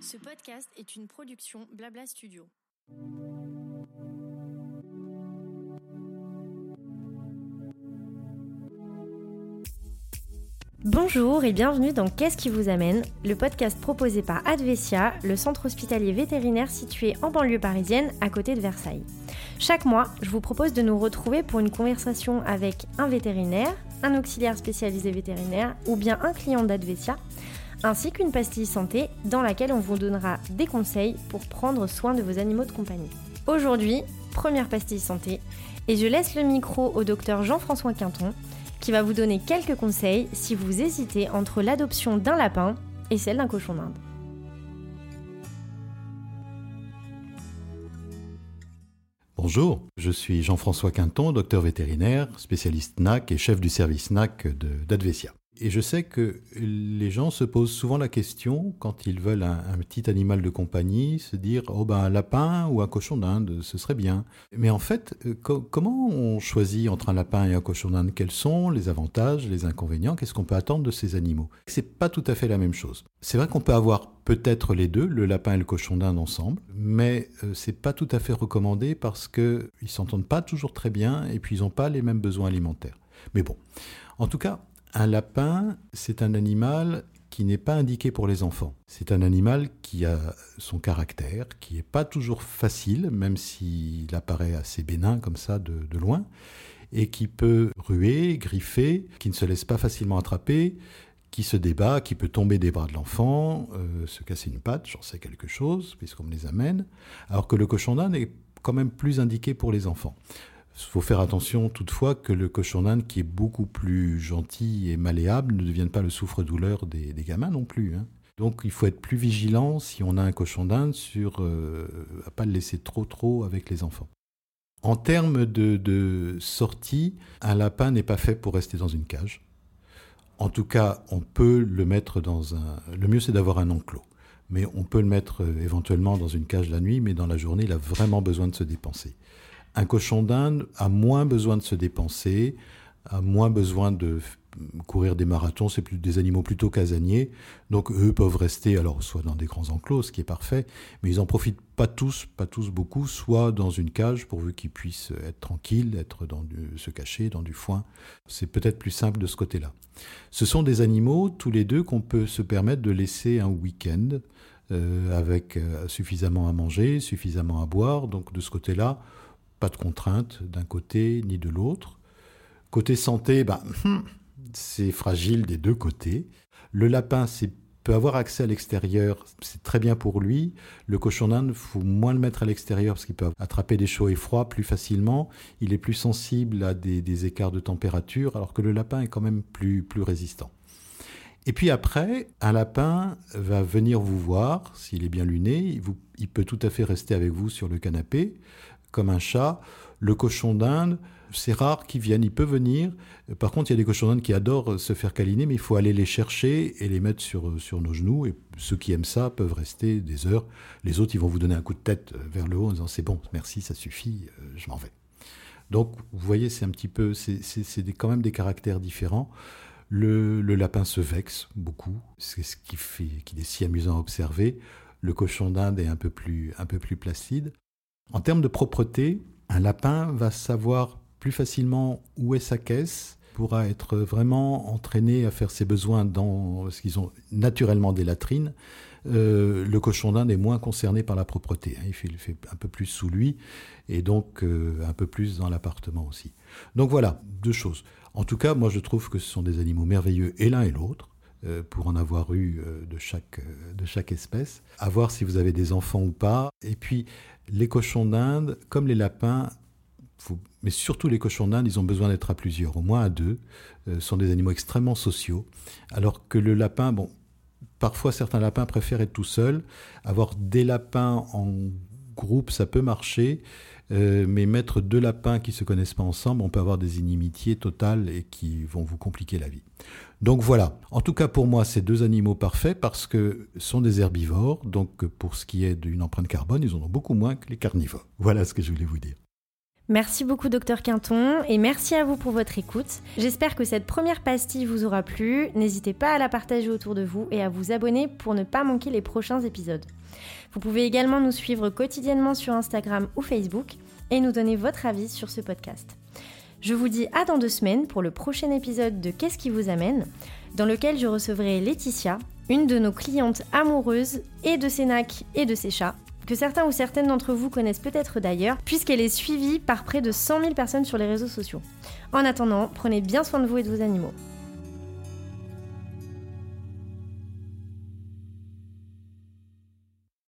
Ce podcast est une production Blabla Studio. Bonjour et bienvenue dans Qu'est-ce qui vous amène, le podcast proposé par Advesia, le centre hospitalier vétérinaire situé en banlieue parisienne à côté de Versailles. Chaque mois, je vous propose de nous retrouver pour une conversation avec un vétérinaire, un auxiliaire spécialisé vétérinaire ou bien un client d'Advesia, ainsi qu'une pastille santé dans laquelle on vous donnera des conseils pour prendre soin de vos animaux de compagnie. Aujourd'hui, première pastille santé, et je laisse le micro au docteur Jean-François Quinton qui va vous donner quelques conseils si vous hésitez entre l'adoption d'un lapin et celle d'un cochon d'Inde. Bonjour, je suis Jean-François Quinton, docteur vétérinaire, spécialiste NAC et chef du service NAC d'Advesia. Et je sais que les gens se posent souvent la question, quand ils veulent un, petit animal de compagnie, se dire Oh ben un lapin ou un cochon d'Inde, ce serait bien. Mais en fait, euh, comment on choisit entre un lapin et un cochon d'Inde? Quels sont les avantages, les inconvénients? Qu'est-ce qu'on peut attendre de ces animaux? C'est pas tout à fait la même chose. C'est vrai qu'on peut avoir peut-être les deux, le lapin et le cochon d'Inde ensemble, mais euh, c'est pas tout à fait recommandé parce qu'ils s'entendent pas toujours très bien et puis ils n'ont pas les mêmes besoins alimentaires. Mais bon, en tout cas, un lapin, c'est un animal qui n'est pas indiqué pour les enfants. C'est un animal qui a son caractère, qui n'est pas toujours facile, même s'il apparaît assez bénin comme ça de, loin, et qui peut ruer, griffer, qui ne se laisse pas facilement attraper, qui se débat, qui peut tomber des bras de l'enfant, euh, se casser une patte, j'en sais quelque chose, puisqu'on me les amène, alors que le cochon d'Inde est quand même plus indiqué pour les enfants. Il faut faire attention toutefois que le cochon d'Inde, qui est beaucoup plus gentil et malléable, ne devienne pas le souffre-douleur des, gamins non plus. Hein. Donc il faut être plus vigilant si on a un cochon d'Inde sur euh, à pas le laisser trop trop avec les enfants. En termes de, de sortie, un lapin n'est pas fait pour rester dans une cage. En tout cas, on peut le mettre dans un. Le mieux, c'est d'avoir un enclos. Mais on peut le mettre euh, éventuellement dans une cage la nuit, mais dans la journée, il a vraiment besoin de se dépenser. Un cochon d'Inde a moins besoin de se dépenser, a moins besoin de courir des marathons, c'est plus des animaux plutôt casaniers. Donc eux peuvent rester alors soit dans des grands enclos, ce qui est parfait, mais ils en profitent pas tous, pas tous beaucoup, soit dans une cage pourvu qu'ils puissent être tranquilles, être dans se cacher dans du foin. C'est peut-être plus simple de ce côté-là. Ce sont des animaux tous les deux qu'on peut se permettre de laisser un week-end euh, avec euh, suffisamment à manger, suffisamment à boire. Donc de ce côté-là, pas de contraintes d'un côté ni de l'autre. Côté santé, bah, c'est fragile des deux côtés. Le lapin peut avoir accès à l'extérieur, c'est très bien pour lui. Le cochon d'Inde, faut moins le mettre à l'extérieur parce qu'il peut attraper des chauds et froids plus facilement. Il est plus sensible à des, écarts de température, alors que le lapin est quand même plus, plus résistant. Et puis après, un lapin va venir vous voir, s'il est bien luné, il peut tout à fait rester avec vous sur le canapé, comme un chat. Le cochon d'Inde, c'est rare qu'il vienne, il peut venir. Par contre, il y a des cochons d'Inde qui adorent se faire câliner, mais il faut aller les chercher et les mettre sur, sur nos genoux. Et ceux qui aiment ça peuvent rester des heures. Les autres, ils vont vous donner un coup de tête vers le haut en disant c'est bon, merci, ça suffit, euh, je m'en vais. Donc, vous voyez, c'est un petit peu, c'est quand même des caractères différents. Le, le, lapin se vexe beaucoup, c'est ce qui fait, qui est si amusant à observer. Le cochon d'Inde est un peu plus, un peu plus placide. En termes de propreté, un lapin va savoir plus facilement où est sa caisse, pourra être vraiment entraîné à faire ses besoins dans ce qu'ils ont naturellement des latrines. Euh, le cochon d'Inde est moins concerné par la propreté. Hein. Il, fait, un peu plus sous lui et donc euh, un peu plus dans l'appartement aussi. Donc voilà, deux choses. En tout cas, moi je trouve que ce sont des animaux merveilleux et l'un et l'autre. Euh, pour en avoir eu de chaque, de chaque espèce, à voir si vous avez des enfants ou pas. Et puis, les cochons d'Inde, comme les lapins, mais surtout les cochons d'Inde, ils ont besoin d'être à plusieurs, au moins à deux. Euh, sont des animaux extrêmement sociaux. Alors que le lapin, bon, parfois certains lapins préfèrent être tout seuls. Avoir des lapins en groupe, ça peut marcher. Euh, mais mettre deux lapins qui se connaissent pas ensemble, on peut avoir des inimitiés totales et qui vont vous compliquer la vie. Donc voilà. En tout cas, pour moi, c'est deux animaux parfaits parce que sont des herbivores. Donc pour ce qui est d'une empreinte carbone, ils en ont beaucoup moins que les carnivores. Voilà ce que je voulais vous dire. Merci beaucoup docteur Quinton et merci à vous pour votre écoute. J'espère que cette première pastille vous aura plu. N'hésitez pas à la partager autour de vous et à vous abonner pour ne pas manquer les prochains épisodes. Vous pouvez également nous suivre quotidiennement sur Instagram ou Facebook et nous donner votre avis sur ce podcast. Je vous dis à dans deux semaines pour le prochain épisode de Qu'est-ce qui vous amène dans lequel je recevrai Laetitia, une de nos clientes amoureuses et de ses et de ses chats que certains ou certaines d'entre vous connaissent peut-être d'ailleurs, puisqu'elle est suivie par près de 100 000 personnes sur les réseaux sociaux. En attendant, prenez bien soin de vous et de vos animaux.